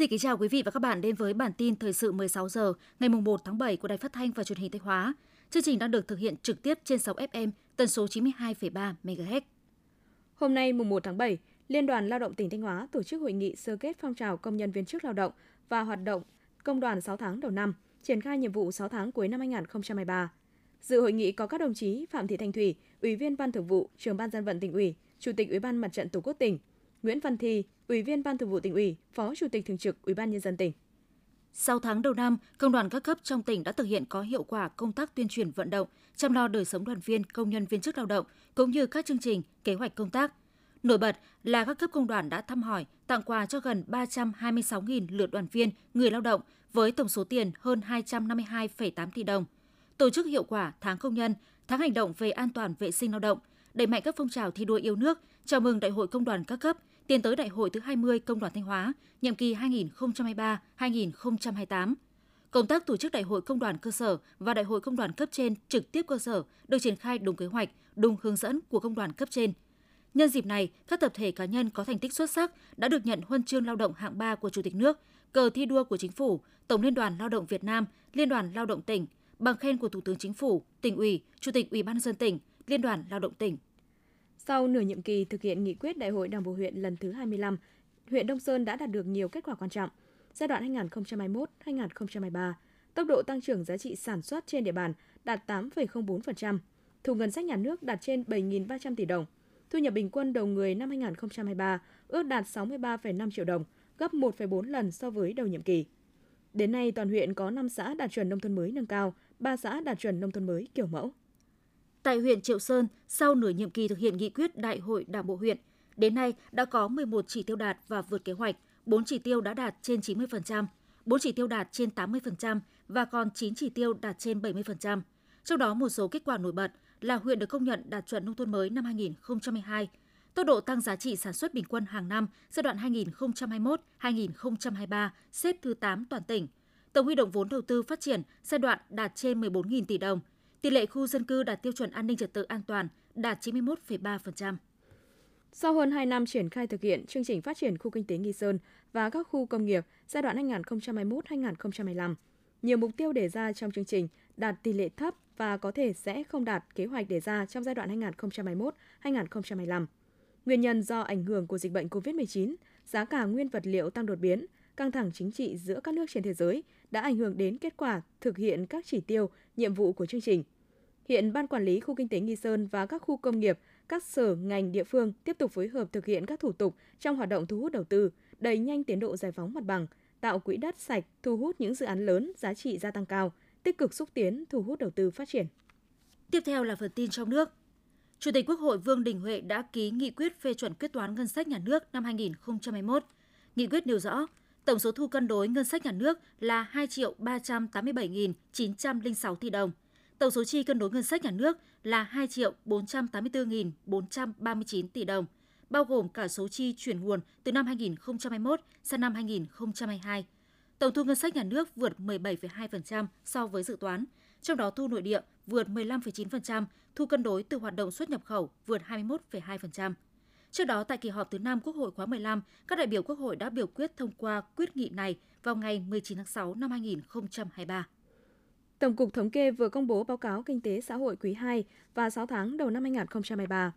Xin kính chào quý vị và các bạn đến với bản tin thời sự 16 giờ ngày 1 tháng 7 của Đài Phát thanh và Truyền hình Thanh Hóa. Chương trình đang được thực hiện trực tiếp trên 6 FM tần số 92,3 MHz. Hôm nay mùng 1 tháng 7, Liên đoàn Lao động tỉnh Thanh Hóa tổ chức hội nghị sơ kết phong trào công nhân viên chức lao động và hoạt động công đoàn 6 tháng đầu năm, triển khai nhiệm vụ 6 tháng cuối năm 2023. Dự hội nghị có các đồng chí Phạm Thị Thanh Thủy, Ủy viên Ban Thường vụ, Trưởng ban Dân vận tỉnh ủy, Chủ tịch Ủy ban Mặt trận Tổ quốc tỉnh, Nguyễn Văn Thi, Ủy viên Ban Thường vụ tỉnh ủy, Phó Chủ tịch Thường trực Ủy ban nhân dân tỉnh. Sau tháng đầu năm, công đoàn các cấp trong tỉnh đã thực hiện có hiệu quả công tác tuyên truyền vận động, chăm lo đời sống đoàn viên, công nhân viên chức lao động cũng như các chương trình, kế hoạch công tác. Nổi bật là các cấp công đoàn đã thăm hỏi, tặng quà cho gần 326.000 lượt đoàn viên, người lao động với tổng số tiền hơn 252,8 tỷ đồng. Tổ chức hiệu quả tháng công nhân, tháng hành động về an toàn vệ sinh lao động, đẩy mạnh các phong trào thi đua yêu nước, chào mừng Đại hội Công đoàn các cấp, tiến tới Đại hội thứ 20 Công đoàn Thanh Hóa, nhiệm kỳ 2023-2028. Công tác tổ chức Đại hội Công đoàn cơ sở và Đại hội Công đoàn cấp trên trực tiếp cơ sở được triển khai đúng kế hoạch, đúng hướng dẫn của công đoàn cấp trên. Nhân dịp này, các tập thể cá nhân có thành tích xuất sắc đã được nhận huân chương lao động hạng 3 của Chủ tịch nước, cờ thi đua của Chính phủ, Tổng Liên đoàn Lao động Việt Nam, Liên đoàn Lao động tỉnh, bằng khen của Thủ tướng Chính phủ, tỉnh ủy, Chủ tịch Ủy ban dân tỉnh, Liên đoàn Lao động tỉnh. Sau nửa nhiệm kỳ thực hiện nghị quyết Đại hội Đảng bộ huyện lần thứ 25, huyện Đông Sơn đã đạt được nhiều kết quả quan trọng. Giai đoạn 2021-2023, tốc độ tăng trưởng giá trị sản xuất trên địa bàn đạt 8,04%, thu ngân sách nhà nước đạt trên 7.300 tỷ đồng. Thu nhập bình quân đầu người năm 2023 ước đạt 63,5 triệu đồng, gấp 1,4 lần so với đầu nhiệm kỳ. Đến nay, toàn huyện có 5 xã đạt chuẩn nông thôn mới nâng cao, 3 xã đạt chuẩn nông thôn mới kiểu mẫu. Tại huyện Triệu Sơn, sau nửa nhiệm kỳ thực hiện nghị quyết Đại hội Đảng bộ huyện, đến nay đã có 11 chỉ tiêu đạt và vượt kế hoạch, 4 chỉ tiêu đã đạt trên 90%, 4 chỉ tiêu đạt trên 80% và còn 9 chỉ tiêu đạt trên 70%. Trong đó một số kết quả nổi bật là huyện được công nhận đạt chuẩn nông thôn mới năm 2022, tốc độ tăng giá trị sản xuất bình quân hàng năm giai đoạn 2021-2023 xếp thứ 8 toàn tỉnh. Tổng huy động vốn đầu tư phát triển giai đoạn đạt trên 14.000 tỷ đồng, Tỷ lệ khu dân cư đạt tiêu chuẩn an ninh trật tự an toàn đạt 91,3%. Sau hơn 2 năm triển khai thực hiện chương trình phát triển khu kinh tế Nghi Sơn và các khu công nghiệp giai đoạn 2021-2025, nhiều mục tiêu đề ra trong chương trình đạt tỷ lệ thấp và có thể sẽ không đạt kế hoạch đề ra trong giai đoạn 2021-2025. Nguyên nhân do ảnh hưởng của dịch bệnh COVID-19, giá cả nguyên vật liệu tăng đột biến, căng thẳng chính trị giữa các nước trên thế giới đã ảnh hưởng đến kết quả thực hiện các chỉ tiêu, nhiệm vụ của chương trình. Hiện Ban Quản lý Khu Kinh tế Nghi Sơn và các khu công nghiệp, các sở ngành địa phương tiếp tục phối hợp thực hiện các thủ tục trong hoạt động thu hút đầu tư, đẩy nhanh tiến độ giải phóng mặt bằng, tạo quỹ đất sạch, thu hút những dự án lớn, giá trị gia tăng cao, tích cực xúc tiến, thu hút đầu tư phát triển. Tiếp theo là phần tin trong nước. Chủ tịch Quốc hội Vương Đình Huệ đã ký nghị quyết phê chuẩn quyết toán ngân sách nhà nước năm 2021. Nghị quyết nêu rõ, tổng số thu cân đối ngân sách nhà nước là 2 triệu 387.906 tỷ đồng. Tổng số chi cân đối ngân sách nhà nước là 2 triệu 484.439 tỷ đồng, bao gồm cả số chi chuyển nguồn từ năm 2021 sang năm 2022. Tổng thu ngân sách nhà nước vượt 17,2% so với dự toán, trong đó thu nội địa vượt 15,9%, thu cân đối từ hoạt động xuất nhập khẩu vượt 21,2%. Trước đó, tại kỳ họp thứ 5 Quốc hội khóa 15, các đại biểu Quốc hội đã biểu quyết thông qua quyết nghị này vào ngày 19 tháng 6 năm 2023. Tổng cục Thống kê vừa công bố báo cáo kinh tế xã hội quý 2 và 6 tháng đầu năm 2023.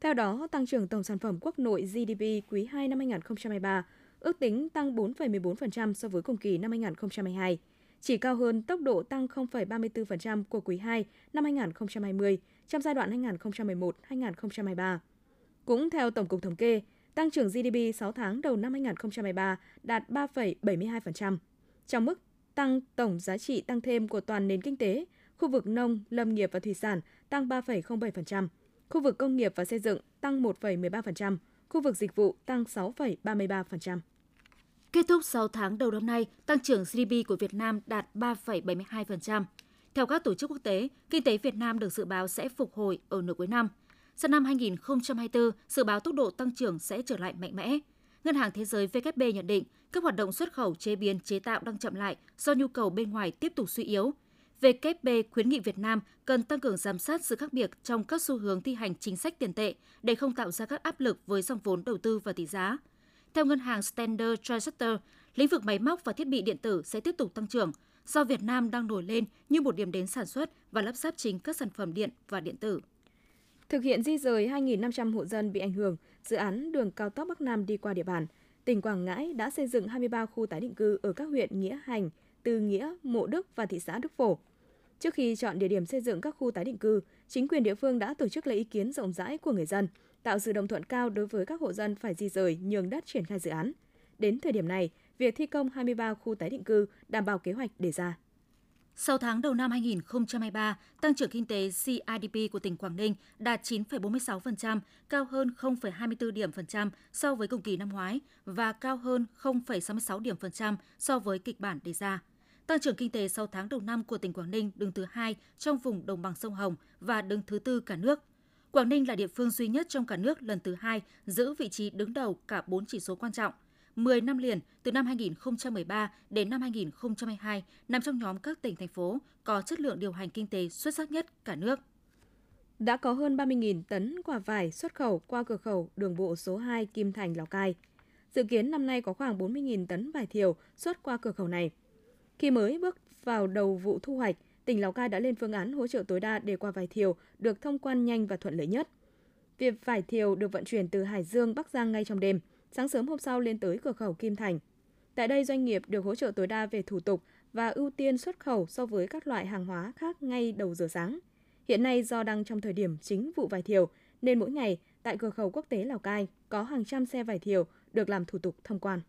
Theo đó, tăng trưởng tổng sản phẩm quốc nội GDP quý 2 năm 2023 ước tính tăng 4,14% so với cùng kỳ năm 2022, chỉ cao hơn tốc độ tăng 0,34% của quý 2 năm 2020 trong giai đoạn 2011-2023. Cũng theo Tổng cục Thống kê, tăng trưởng GDP 6 tháng đầu năm 2023 đạt 3,72%. Trong mức tăng tổng giá trị tăng thêm của toàn nền kinh tế, khu vực nông, lâm nghiệp và thủy sản tăng 3,07%, khu vực công nghiệp và xây dựng tăng 1,13%, khu vực dịch vụ tăng 6,33%. Kết thúc 6 tháng đầu năm nay, tăng trưởng GDP của Việt Nam đạt 3,72%. Theo các tổ chức quốc tế, kinh tế Việt Nam được dự báo sẽ phục hồi ở nửa cuối năm – Sang năm 2024, dự báo tốc độ tăng trưởng sẽ trở lại mạnh mẽ. Ngân hàng Thế giới WB nhận định các hoạt động xuất khẩu chế biến chế tạo đang chậm lại do nhu cầu bên ngoài tiếp tục suy yếu. WB khuyến nghị Việt Nam cần tăng cường giám sát sự khác biệt trong các xu hướng thi hành chính sách tiền tệ để không tạo ra các áp lực với dòng vốn đầu tư và tỷ giá. Theo ngân hàng Standard Chartered, lĩnh vực máy móc và thiết bị điện tử sẽ tiếp tục tăng trưởng do Việt Nam đang nổi lên như một điểm đến sản xuất và lắp ráp chính các sản phẩm điện và điện tử. Thực hiện di rời 2.500 hộ dân bị ảnh hưởng, dự án đường cao tốc Bắc Nam đi qua địa bàn, tỉnh Quảng Ngãi đã xây dựng 23 khu tái định cư ở các huyện Nghĩa Hành, Từ Nghĩa, Mộ Đức và thị xã Đức Phổ. Trước khi chọn địa điểm xây dựng các khu tái định cư, chính quyền địa phương đã tổ chức lấy ý kiến rộng rãi của người dân, tạo sự đồng thuận cao đối với các hộ dân phải di rời nhường đất triển khai dự án. Đến thời điểm này, việc thi công 23 khu tái định cư đảm bảo kế hoạch đề ra. 6 tháng đầu năm 2023, tăng trưởng kinh tế CIDP của tỉnh Quảng Ninh đạt 9,46%, cao hơn 0,24 điểm phần trăm so với cùng kỳ năm ngoái và cao hơn 0,66 điểm phần trăm so với kịch bản đề ra. Tăng trưởng kinh tế 6 tháng đầu năm của tỉnh Quảng Ninh đứng thứ hai trong vùng đồng bằng sông Hồng và đứng thứ tư cả nước. Quảng Ninh là địa phương duy nhất trong cả nước lần thứ hai giữ vị trí đứng đầu cả 4 chỉ số quan trọng – 10 năm liền từ năm 2013 đến năm 2022 nằm trong nhóm các tỉnh thành phố có chất lượng điều hành kinh tế xuất sắc nhất cả nước. Đã có hơn 30.000 tấn quả vải xuất khẩu qua cửa khẩu đường bộ số 2 Kim Thành Lào Cai. Dự kiến năm nay có khoảng 40.000 tấn vải thiều xuất qua cửa khẩu này. Khi mới bước vào đầu vụ thu hoạch, tỉnh Lào Cai đã lên phương án hỗ trợ tối đa để quả vải thiều được thông quan nhanh và thuận lợi nhất. Việc vải thiều được vận chuyển từ Hải Dương, Bắc Giang ngay trong đêm – sáng sớm hôm sau lên tới cửa khẩu Kim Thành. Tại đây, doanh nghiệp được hỗ trợ tối đa về thủ tục và ưu tiên xuất khẩu so với các loại hàng hóa khác ngay đầu giờ sáng. Hiện nay do đang trong thời điểm chính vụ vải thiều, nên mỗi ngày tại cửa khẩu quốc tế Lào Cai có hàng trăm xe vải thiều được làm thủ tục thông quan.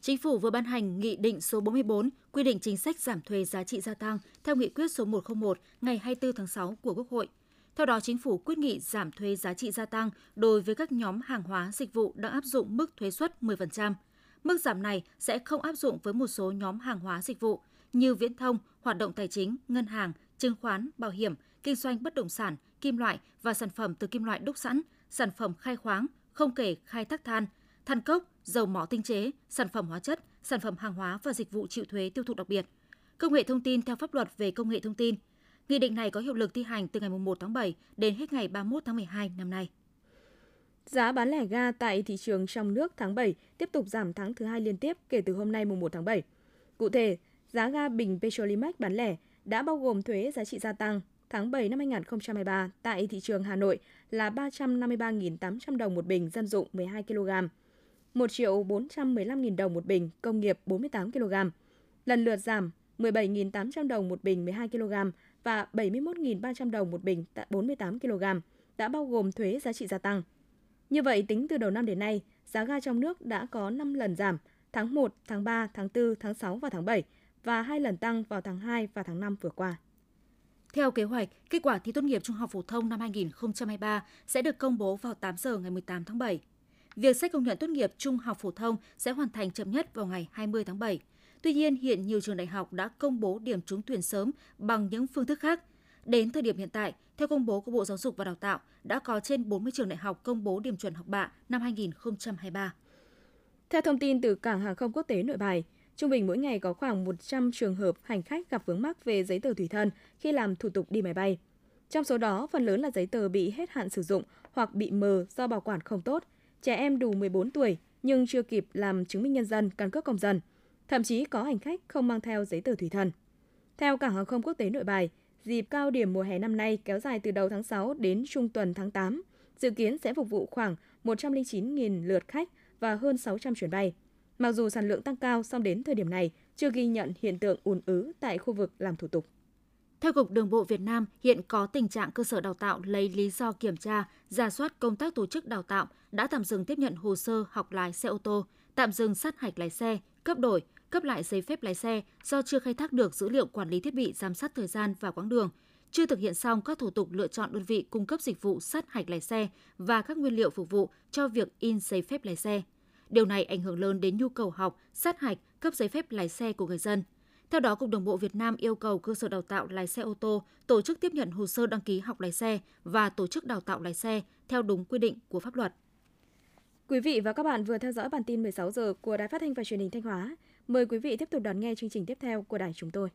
Chính phủ vừa ban hành Nghị định số 44 quy định chính sách giảm thuế giá trị gia tăng theo Nghị quyết số 101 ngày 24 tháng 6 của Quốc hội – theo đó, chính phủ quyết nghị giảm thuế giá trị gia tăng đối với các nhóm hàng hóa dịch vụ đang áp dụng mức thuế suất 10%. Mức giảm này sẽ không áp dụng với một số nhóm hàng hóa dịch vụ như viễn thông, hoạt động tài chính, ngân hàng, chứng khoán, bảo hiểm, kinh doanh bất động sản, kim loại và sản phẩm từ kim loại đúc sẵn, sản phẩm khai khoáng, không kể khai thác than, than cốc, dầu mỏ tinh chế, sản phẩm hóa chất, sản phẩm hàng hóa và dịch vụ chịu thuế tiêu thụ đặc biệt. Công nghệ thông tin theo pháp luật về công nghệ thông tin – Nghị định này có hiệu lực thi hành từ ngày 1 tháng 7 đến hết ngày 31 tháng 12 năm nay. Giá bán lẻ ga tại thị trường trong nước tháng 7 tiếp tục giảm tháng thứ hai liên tiếp kể từ hôm nay mùng 1 tháng 7. Cụ thể, giá ga bình Petrolimax bán lẻ đã bao gồm thuế giá trị gia tăng tháng 7 năm 2023 tại thị trường Hà Nội là 353.800 đồng một bình dân dụng 12 kg, 1 triệu 415.000 đồng một bình công nghiệp 48 kg. Lần lượt giảm 17.800 đồng một bình 12 kg và 71.300 đồng một bình tại 48 kg, đã bao gồm thuế giá trị gia tăng. Như vậy, tính từ đầu năm đến nay, giá ga trong nước đã có 5 lần giảm, tháng 1, tháng 3, tháng 4, tháng 6 và tháng 7 và hai lần tăng vào tháng 2 và tháng 5 vừa qua. Theo kế hoạch, kết quả thi tốt nghiệp trung học phổ thông năm 2023 sẽ được công bố vào 8 giờ ngày 18 tháng 7. Việc xét công nhận tốt nghiệp trung học phổ thông sẽ hoàn thành chậm nhất vào ngày 20 tháng 7. Tuy nhiên, hiện nhiều trường đại học đã công bố điểm trúng tuyển sớm bằng những phương thức khác. Đến thời điểm hiện tại, theo công bố của Bộ Giáo dục và Đào tạo, đã có trên 40 trường đại học công bố điểm chuẩn học bạ năm 2023. Theo thông tin từ Cảng hàng không quốc tế Nội Bài, trung bình mỗi ngày có khoảng 100 trường hợp hành khách gặp vướng mắc về giấy tờ tùy thân khi làm thủ tục đi máy bay. Trong số đó, phần lớn là giấy tờ bị hết hạn sử dụng hoặc bị mờ do bảo quản không tốt, trẻ em đủ 14 tuổi nhưng chưa kịp làm chứng minh nhân dân, căn cước công dân – Thậm chí có hành khách không mang theo giấy tờ thủy thân Theo Cảng hàng không quốc tế Nội Bài, dịp cao điểm mùa hè năm nay kéo dài từ đầu tháng 6 đến trung tuần tháng 8, dự kiến sẽ phục vụ khoảng 109.000 lượt khách và hơn 600 chuyến bay. Mặc dù sản lượng tăng cao, song đến thời điểm này chưa ghi nhận hiện tượng ùn ứ tại khu vực làm thủ tục. Theo Cục Đường bộ Việt Nam, hiện có tình trạng cơ sở đào tạo lấy lý do kiểm tra, giả soát công tác tổ chức đào tạo đã tạm dừng tiếp nhận hồ sơ học lái xe ô tô, tạm dừng sát hạch lái xe, cấp đổi, cấp lại giấy phép lái xe do chưa khai thác được dữ liệu quản lý thiết bị giám sát thời gian và quãng đường, chưa thực hiện xong các thủ tục lựa chọn đơn vị cung cấp dịch vụ sát hạch lái xe và các nguyên liệu phục vụ cho việc in giấy phép lái xe. Điều này ảnh hưởng lớn đến nhu cầu học, sát hạch, cấp giấy phép lái xe của người dân. Theo đó, Cục Đường bộ Việt Nam yêu cầu cơ sở đào tạo lái xe ô tô tổ chức tiếp nhận hồ sơ đăng ký học lái xe và tổ chức đào tạo lái xe theo đúng quy định của pháp luật. Quý vị và các bạn vừa theo dõi bản tin 16 giờ của Đài Phát thanh và Truyền hình Thanh Hóa. Mời quý vị tiếp tục đón nghe chương trình tiếp theo của đài chúng tôi.